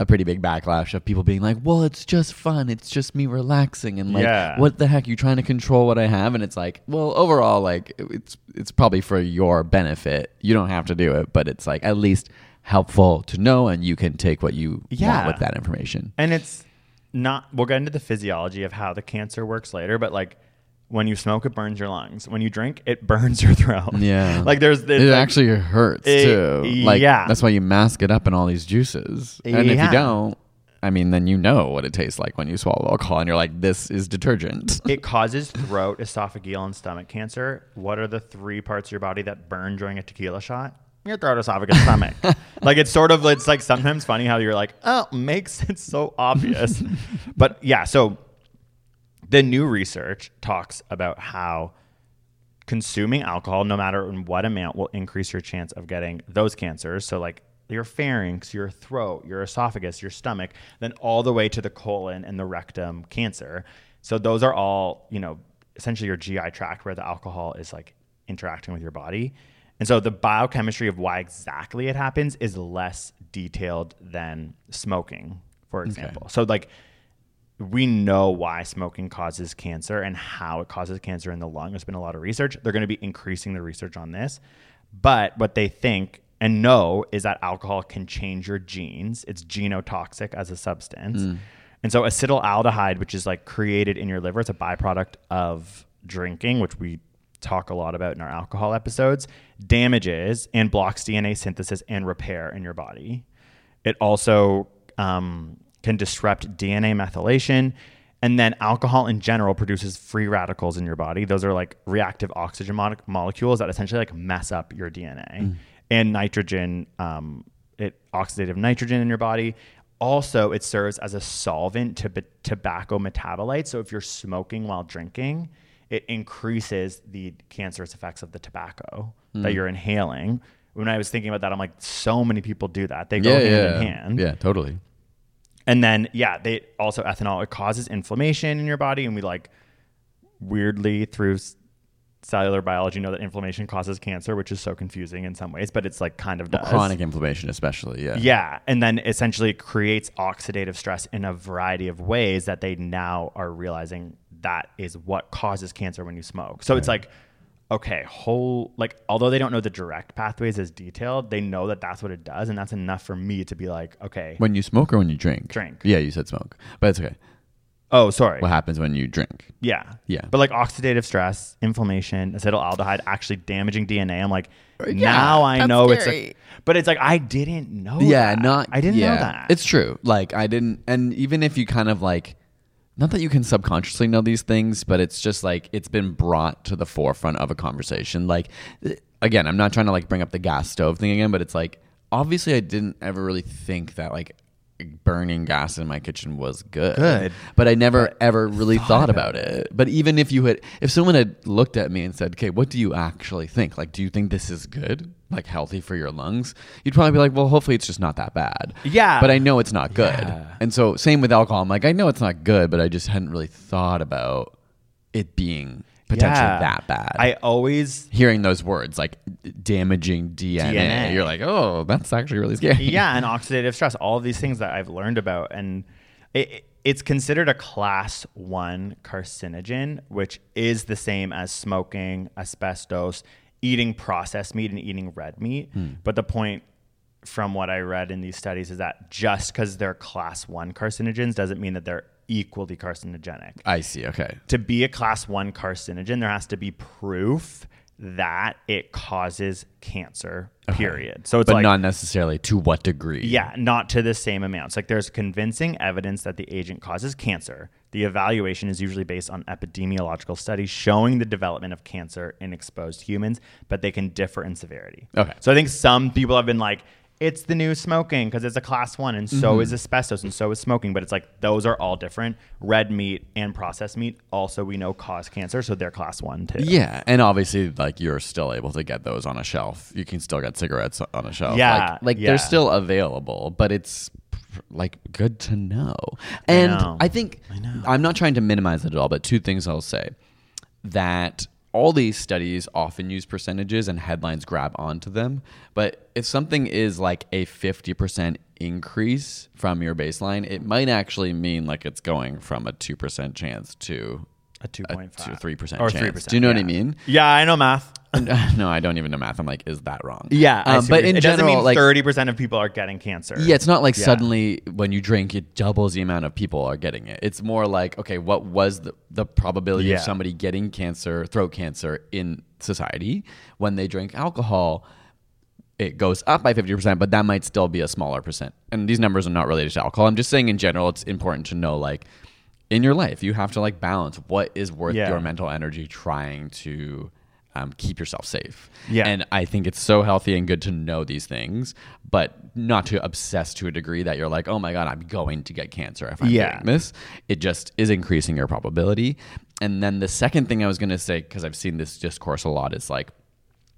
a pretty big backlash of people being like, "Well, it's just fun. It's just me relaxing." And like, Yeah. what the heck? You trying to control what I have? And it's like, well, overall, like it's it's probably for your benefit. You don't have to do it, but it's like at least helpful to know, and you can take what you Yeah. want with that information. And it's not, we'll get into the physiology of how the cancer works later, but like when you smoke, it burns your lungs. When you drink, it burns your throat. Yeah, like there's, it like- actually hurts It- too. Like yeah. that's why you mask it up in all these juices. And if you don't, I mean, then you know what it tastes like when you swallow alcohol, and you're like, "This is detergent." it causes throat, esophageal, and stomach cancer. What are the three parts of your body that burn during a tequila shot? Your throat, esophagus, stomach. like it's sort of it's like sometimes funny how you're like, oh, makes it so obvious. but yeah, so the new research talks about how consuming alcohol, no matter in what amount, will increase your chance of getting those cancers. So like your pharynx, your throat, your esophagus, your stomach, then all the way to the colon and the rectum cancer. So those are all, you know, essentially your GI tract where the alcohol is like interacting with your body. And so the biochemistry of why exactly it happens is less detailed than smoking, for example. So like we know why smoking causes cancer and how it causes cancer in the lung. There's been a lot of research. They're going to be increasing the research on this. But what they think and know is that alcohol can change your genes. It's genotoxic as a substance. Mm. And so acetaldehyde, which is like created in your liver, it's a byproduct of drinking, which we talk a lot about in our alcohol episodes, damages and blocks DNA synthesis and repair in your body. It also um, can disrupt DNA methylation. And then alcohol in general produces free radicals in your body. Those are like reactive oxygen mo- molecules that essentially like mess up your DNA. And nitrogen, um, it oxidative nitrogen in your body. Also, it serves as a solvent to b- tobacco metabolites. So if you're smoking while drinking, it increases the cancerous effects of the tobacco that hmm. you're inhaling. When I was thinking about that, I'm like, so many people do that. They go yeah, hand yeah, in hand. yeah, totally. And then, yeah, they also ethanol, it causes inflammation in your body. And we like weirdly through cellular biology know that inflammation causes cancer, which is so confusing in some ways, but it's like kind of does. Chronic inflammation, especially. Yeah. Yeah. And then essentially it creates oxidative stress in a variety of ways that they now are realizing that is what causes cancer when you smoke. So it's like, okay, whole, like, although they don't know the direct pathways as detailed, they know that that's what it does. And that's enough for me to be like, okay. When you smoke or when you drink? Drink. Yeah, you said smoke, but it's okay. Oh, sorry. What happens when you drink? Yeah. Yeah. But like oxidative stress, inflammation, acetaldehyde actually damaging DNA. I'm like, now I know it's scary. a, but it's like, I didn't know yeah, that. not. I didn't yeah. know that. It's true. Like I didn't, and even if you kind of like, not that you can subconsciously know these things, but it's just like it's been brought to the forefront of a conversation. Like, again, I'm not trying to like bring up the gas stove thing again, but it's like obviously I didn't ever really think that like burning gas in my kitchen was good. Good. But I never ever really thought, about, it. But even if you had if someone had looked at me and said, "Okay, what do you actually think? Like do you think this is good? Like healthy for your lungs?" You'd probably be like, "Well, hopefully it's just not that bad." Yeah. But I know it's not good. Yeah. And so same with alcohol. I'm like, I know it's not good, but I just hadn't really thought about it being potentially Yeah. that bad. I always hearing those words like damaging DNA, DNA. you're like, "Oh, that's actually really scary." yeah, and oxidative stress, all of these things that I've learned about, and it, it's considered a class one carcinogen, which is the same as smoking, asbestos, eating processed meat, and eating red meat. Hmm. But the point from what I read in these studies is that just because they're class one carcinogens doesn't mean that they're equally carcinogenic I see. Okay. to be a class one carcinogen, there has to be proof that it causes cancer. Period. So it's but like not necessarily to what degree. yeah, not to the same amounts. Like there's convincing evidence that the agent causes cancer. The evaluation is usually based on epidemiological studies showing the development of cancer in exposed humans, but they can differ in severity. Okay. So I think some people have been like, it's the new smoking because it's a class one, and so Mm-hmm. is asbestos, and so is smoking. But it's like those are all different. Red meat and processed meat also we know cause cancer, so they're class one too. Yeah, and obviously, like you're still able to get those on a shelf. You can still get cigarettes on a shelf. Yeah, like, like yeah. they're still available, but it's like good to know. And know. I think I'm not trying to minimize it at all, but two things I'll say that all these studies often use percentages and headlines grab onto them. But if something is like a 50% increase from your baseline, it might actually mean like it's going from a 2% chance to A two point to five 3% or chance. three percent. Do you know what I mean? Yeah, I know math. no, I don't even know math. I'm like, is that wrong? Yeah, Um, but in it doesn't general, mean like thirty percent of people are getting cancer. Yeah, it's not like Yeah. suddenly when you drink, it doubles the amount of people are getting it. It's more like, okay, what was the, the probability Yeah. of somebody getting cancer, throat cancer in society when they drink alcohol? It goes up by 50%, but that might still be a smaller percent. And these numbers are not related to alcohol. I'm just saying in general, it's important to know like in your life, you have to like balance what is worth Yeah. your mental energy trying to um, keep yourself safe. Yeah. And I think it's so healthy and good to know these things, but not to obsess to a degree that you're like, oh my God, I'm going to get cancer if I'm Yeah. doing this. It just is increasing your probability. And then the second thing I was going to say, because I've seen this discourse a lot, is like,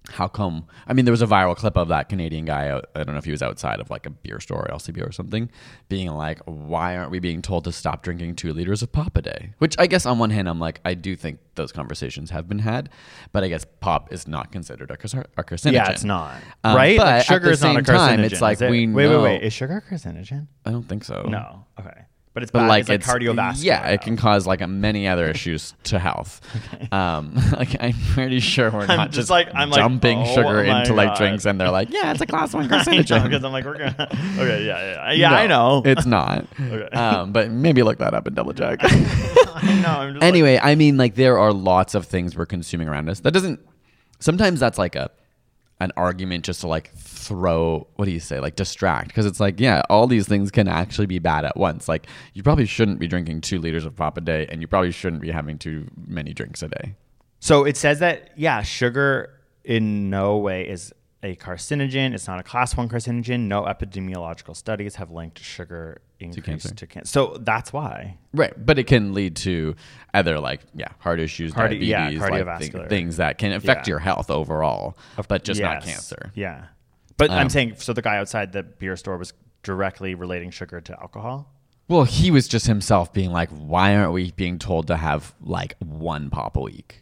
how come? I mean, there was a viral clip of that Canadian guy. I don't know if he was outside of like a beer store or LCBO or something, being like, "Why aren't we being told to stop drinking two liters of pop a day?" Which I guess on one hand, I'm like, I do think those conversations have been had, but I guess pop is not considered a, carcin- a carcinogen. yeah, it's not Um, right. But like, sugar at the is not a same time, carcinogen. it's like it? we wait, know. wait, wait. Is sugar a carcinogen? I don't think so. No. Okay, but it's But bad. like it's like it's cardiovascular. Yeah, it can cause like many other issues to health. Um, like I'm pretty sure we're I'm not just just like- I'm like, dumping oh sugar into like drinks, and they're like, yeah, it's a class one carcinogen. because I'm like, we're gonna. Okay, yeah, yeah, yeah. I know. it's not. Okay. um, but maybe look that up and double check. I know. I'm just anyway, I mean, like there are lots of things we're consuming around us. That doesn't. Sometimes that's like a an argument just to like throw what do you say like distract? Because it's like yeah all these things can actually be bad at once. Like you probably shouldn't be drinking two liters of pop a day and you probably shouldn't be having too many drinks a day. So it says that yeah, sugar in no way is a carcinogen. It's not a class one carcinogen. No epidemiological studies have linked sugar increase cancer. to cancer. So that's why. right but it can lead to other like yeah heart issues Cardi- diabetes yeah, like, thi- cardiovascular. things that can affect Yeah. your health overall but just not cancer Yeah, but I'm Um, saying so the guy outside the beer store was directly relating sugar to alcohol. Well, he was just himself being like, why aren't we being told to have like one pop a week?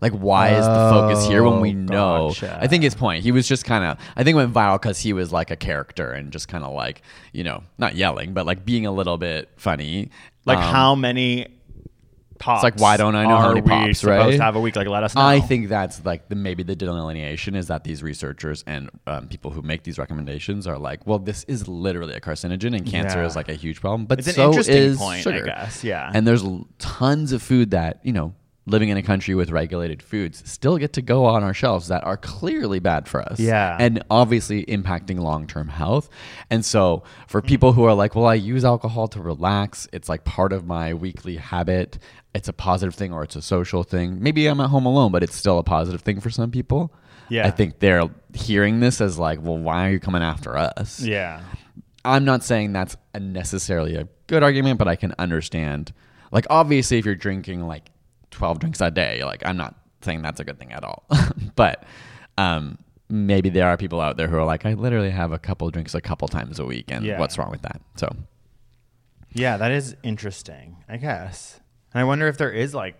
Like, why is the focus here when we Oh, know? gotcha. I think his point, he was just kind of, I think it went viral because he was like a character and just kind of like, you know, not yelling, but like being a little bit funny. Like Um, how many pops? like, why don't I know how many pops, supposed right? to have a week? Like let us know. I think that's like the maybe the delineation is that these researchers and um, people who make these recommendations are like, well, this is literally a carcinogen and cancer Yeah. is like a huge problem. But It's an so interesting is point, I sugar. guess, yeah. And there's l- tons of food that you know. Living in a country with regulated foods still get to go on our shelves that are clearly bad for us. Yeah. And obviously impacting long term health. And so, for mm. people who are like, well, I use alcohol to relax, it's like part of my weekly habit, it's a positive thing or it's a social thing. Maybe I'm at home alone, but it's still a positive thing for some people. Yeah. I think they're hearing this as like, well, why are you coming after us? yeah. I'm not saying that's a necessarily a good argument, but I can understand. Like, obviously, if you're drinking like 12 drinks a day, like, I'm not saying that's a good thing at all. but um, maybe there are people out there who are like, I literally have a couple drinks a couple times a week, and Yeah. what's wrong with that? So, Yeah, that is interesting, I guess. And I wonder if there is like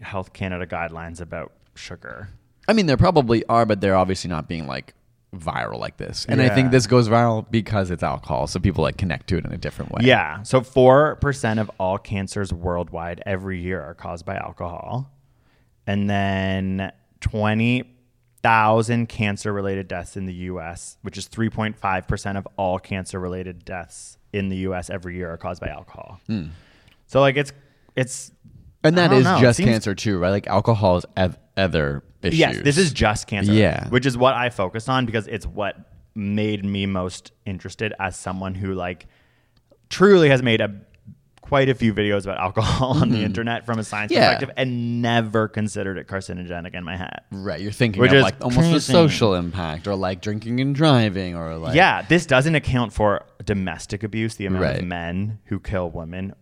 Health Canada guidelines about sugar. I mean, there probably are, but they're obviously not being like viral like this. And I think this goes viral because it's alcohol, so people like connect to it in a different way. Yeah. So 4% of all cancers worldwide every year are caused by alcohol. And then 20,000 cancer related deaths in the US, which is 3.5% of all cancer related deaths in the US every year are caused by alcohol. Hmm. So like it's it's And that is know. Just seems- cancer too, right? Like alcohol is ev- other issues. Yes, this is just cancer. Yeah. Which is what I focused on because it's what made me most interested as someone who like truly has made a quite a few videos about alcohol on the internet from a science Mm-hmm. Yeah. perspective and never considered it carcinogenic in my head. Right, you're thinking Which of is like almost the social impact, or like drinking and driving, or like yeah, this doesn't account for domestic abuse. The amount Right. of men who kill women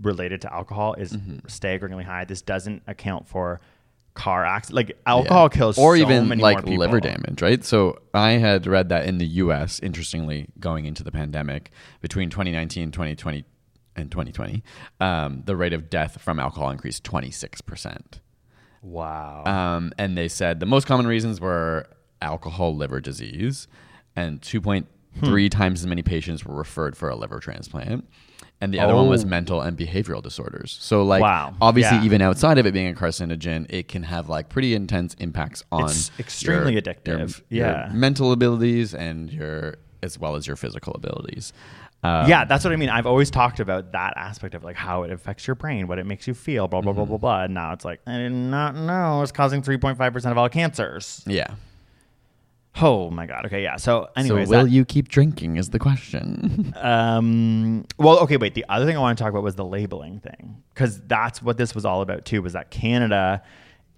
related to alcohol is Mm-hmm. staggeringly high. This doesn't account for car accidents. Like alcohol kills or so even many like liver damage, right? So I had read that in the U.S. Interestingly, going into the pandemic between 2019, 2020, and 2020, um, the rate of death from alcohol increased 26 percent. Wow. Um, and they said the most common reasons were alcohol liver disease, and 2.3 Hmm. times as many patients were referred for a liver transplant. And the other one was Oh. mental and behavioral disorders. So, like, Wow. obviously, Yeah. even outside of it being a carcinogen, it can have like pretty intense impacts on It's extremely your- addictive. your- your Yeah. mental abilities and your as well as your physical abilities. Um, yeah, that's what I mean. I've always talked about that aspect of like how it affects your brain, what it makes you feel, blah blah blah Mm-hmm. blah blah. And now it's like I did not know it's causing three point five percent of all cancers. yeah. Oh my god. Okay, yeah. So, anyways, so, will that- you keep drinking? Is the question. Um. Well, okay. Wait. The other thing I want to talk about was the labeling thing, because that's what this was all about too. Was that Canada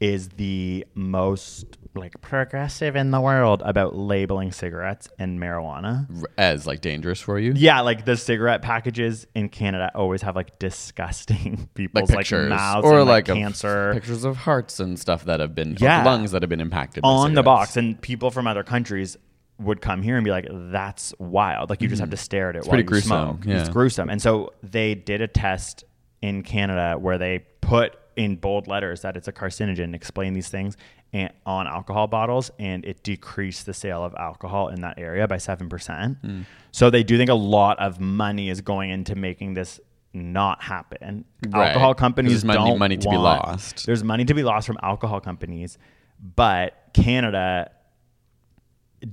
is the most like progressive in the world about labeling cigarettes and marijuana. As like dangerous for you? Yeah, like the cigarette packages in Canada always have like disgusting like people's like, pictures mouths or and, like, like, of cancer pictures of hearts and stuff that have been Yeah. lungs that have been impacted on the box, and people from other countries would come here and be like, "That's wild!" Like you just have mm-hmm. to stare at it while pretty you gruesome, smoke. It's yeah. gruesome. And so they did a test in Canada where they put in bold letters that it's a carcinogen, explain these things and, on alcohol bottles, and it decreased the sale of alcohol in that area by seven percent. Hmm. So they do think a lot of money is going into making this not happen. Right. Alcohol companies There's money- don't money to be lost. There's money to be lost from alcohol companies, but Canada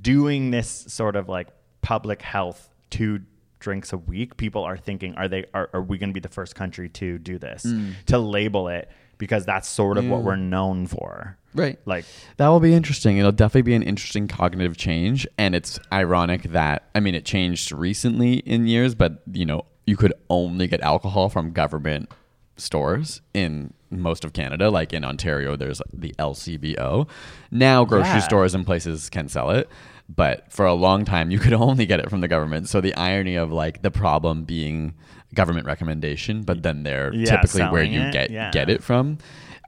doing this sort of like public health two drinks a week people are thinking are they are, are we going to be the first country to do this Mm. to label it because that's sort of what we're known for Right. like That will be interesting. It'll definitely be an interesting cognitive change. And it's ironic that, I mean, it changed recently in years, but, you know, you could only get alcohol from government stores in most of Canada. Like in Ontario, there's the LCBO. Now, grocery Yeah. stores and places can sell it. But for a long time, you could only get it from the government. So the irony of like the problem being government recommendation, but then they're Yeah, typically where you it, get yeah. get it from.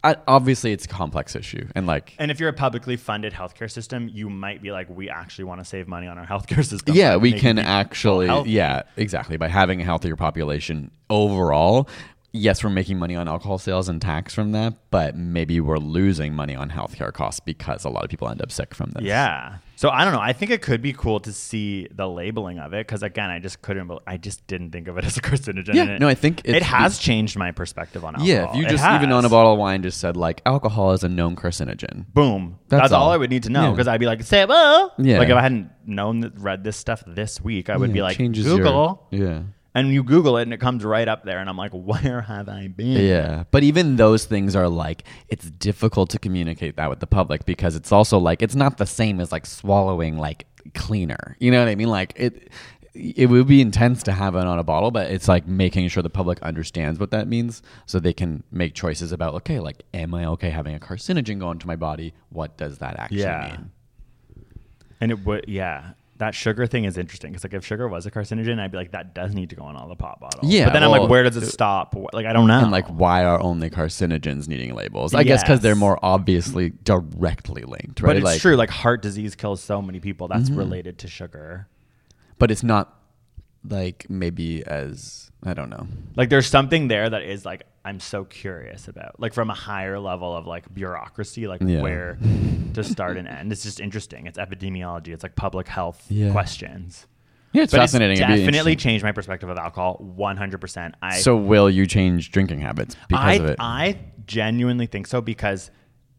I, obviously, it's a complex issue, and like and if you're a publicly funded healthcare system you might be like we actually want to save money on our healthcare system yeah we can actually yeah exactly by having a healthier population overall yes we're making money on alcohol sales and tax from that but maybe we're losing money on healthcare costs because a lot of people end up sick from this Yeah. So I don't know. I think it could be cool to see the labeling of it because again, I just couldn't. I just didn't think of it as a carcinogen. Yeah, it, no, I think it has changed my perspective on alcohol. yeah if you just even on a bottle of wine just said like alcohol is a known carcinogen boom. That's That's, all. all. I would need to know Yeah. because I'd be like, say, well, Yeah. Like if I hadn't known read this stuff this week, I would Yeah, be like, changes your- Google, yeah and you Google it and it comes right up there, and I'm like, where have I been? Yeah, but even those things are like it's difficult to communicate that with the public because it's also like it's not the same as like swallowing like cleaner. You know what I mean? Like it it would be intense to have it on a bottle, but it's like making sure the public understands what that means so they can make choices about okay, like am I okay having a carcinogen go into my body? What does that actually Yeah. mean? And it would, yeah. That sugar thing is interesting because like if sugar was a carcinogen, I'd be like, that does need to go on all the pop bottles. Yeah, But then I'm like, where does it stop? Like I don't know. And like why are only carcinogens needing labels? I guess because they're more obviously directly linked, right? But it's like, true. Like heart disease kills so many people. That's Mm-hmm. related to sugar. but it's not like maybe as I don't know. Like there's something there that is like I'm so curious about. Like from a higher level of like bureaucracy, like Yeah. where to start and end. It's just interesting. It's epidemiology. It's like public health Yeah. questions. Yeah, it's but fascinating. it's definitely changed my perspective of alcohol 100%. I So will you change drinking habits because I, of it? I genuinely think so because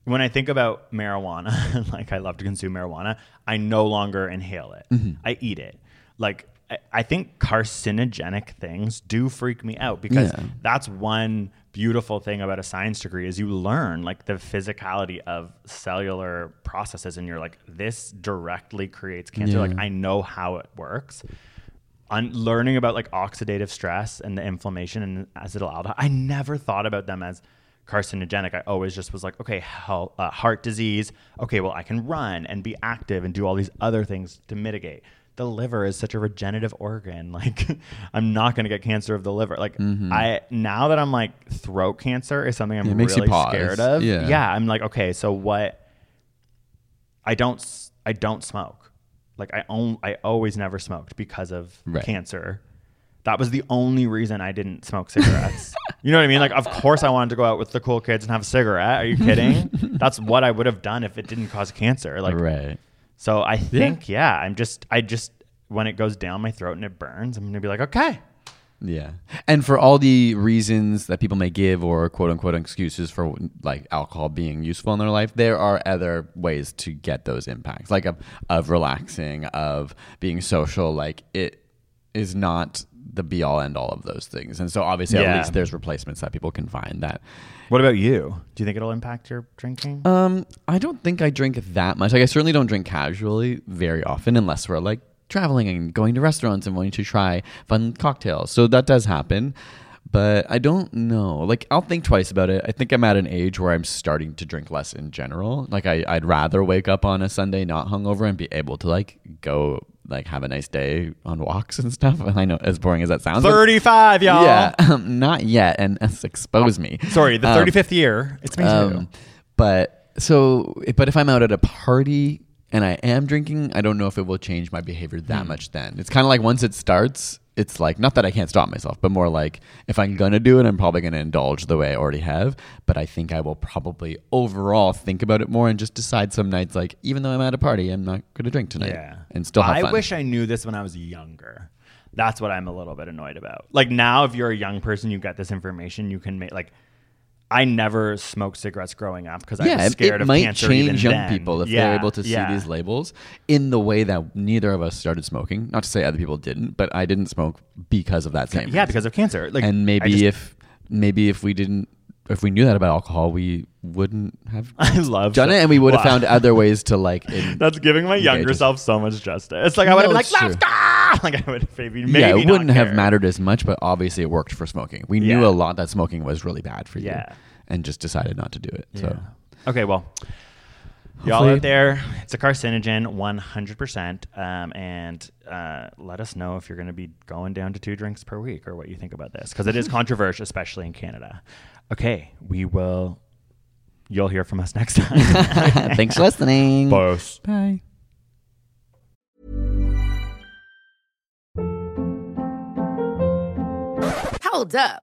when I think about marijuana, like I love to consume marijuana, I no longer inhale it. Mm-hmm. I eat it. Like I, think carcinogenic things do freak me out because Yeah. that's one beautiful thing about a science degree is you learn like the physicality of cellular processes and you're like this directly creates cancer. Like I know how it works learning about like oxidative stress and the inflammation and acetaldehyde, I never thought about them as carcinogenic. I always just was like, okay, hel- uh, heart disease. Okay, well, I can run and be active and do all these other things to mitigate. The liver is such a regenerative organ. Like, I'm not going to get cancer of the liver. Like, I now that I'm like throat cancer is something I'm Mm-hmm. Makes really scared of. Yeah. yeah, I'm like, okay, so what? I don't I don't smoke. Like I own I always never smoked because of Right. cancer. That was the only reason I didn't smoke cigarettes. you know what I mean? Like, of course, I wanted to go out with the cool kids and have a cigarette. Are you kidding? That's what I would have done if it didn't cause cancer. Like, right. So I think, yeah, I'm just, I just, when it goes down my throat and it burns, I'm gonna be like, okay, Yeah. And for all the reasons that people may give or quote unquote excuses for like alcohol being useful in their life, there are other ways to get those impacts, like of, of relaxing, of being social. Like it is not the be all end all of those things. And so obviously Yeah. at least there's replacements that people can find that. What about you? Do you think it'll impact your drinking? Um, I don't think I drink that much. Like I certainly don't drink casually very often unless we're like traveling and going to restaurants and wanting to try fun cocktails. So that does happen. But I don't know. Like I'll think twice about it. I think I'm at an age where I'm starting to drink less in general. Like I, I'd rather wake up on a Sunday not hungover and be able to like go like have a nice day on walks and stuff. And I know as boring as that sounds. 35, y'all. Yeah, um, not yet. And uh, expose me. Sorry, the Um, 35th year. It's me too. um, but so, but if I'm out at a party and I am drinking, I don't know if it will change my behavior that Hmm. much. Then it's kind of like once it starts, it's like not that I can't stop myself, but more like if I'm gonna do it, I'm probably gonna indulge the way I already have. But I think I will probably overall think about it more and just decide some nights, like even though I'm at a party, I'm not gonna drink tonight, Yeah. and still have I fun. wish I knew this when I was younger. That's what I'm a little bit annoyed about. Like now, if you're a young person, you get this information, you can make like. I never smoked cigarettes growing up because I yeah, was it- scared it of might cancer. even change young then. people if Yeah, they're able to see yeah. these labels in the way that neither of us started smoking. Not to say other people didn't, but I didn't smoke because of that same. Thing. Yeah, reason. because of cancer. Like, and maybe just- if maybe if we didn't if we knew that about alcohol, we wouldn't have I love done that. it, and we would have Wow. found other ways to like. In, That's giving my younger self so much justice. Like I would have No, been like, let's go! Like I would have maybe, maybe yeah, it wouldn't have mattered as much, but obviously it worked for smoking. We knew a lot that smoking was really bad for you, Yeah. And just decided not to do it. So Okay, well, y'all out there, it's a carcinogen, 100%. Um, and uh, let us know if you're going to be going down to two drinks per week or what you think about this, because it is controversial, especially in Canada. Okay, we will. You'll hear from us next time. thanks for listening. Both. Bye. Hold up.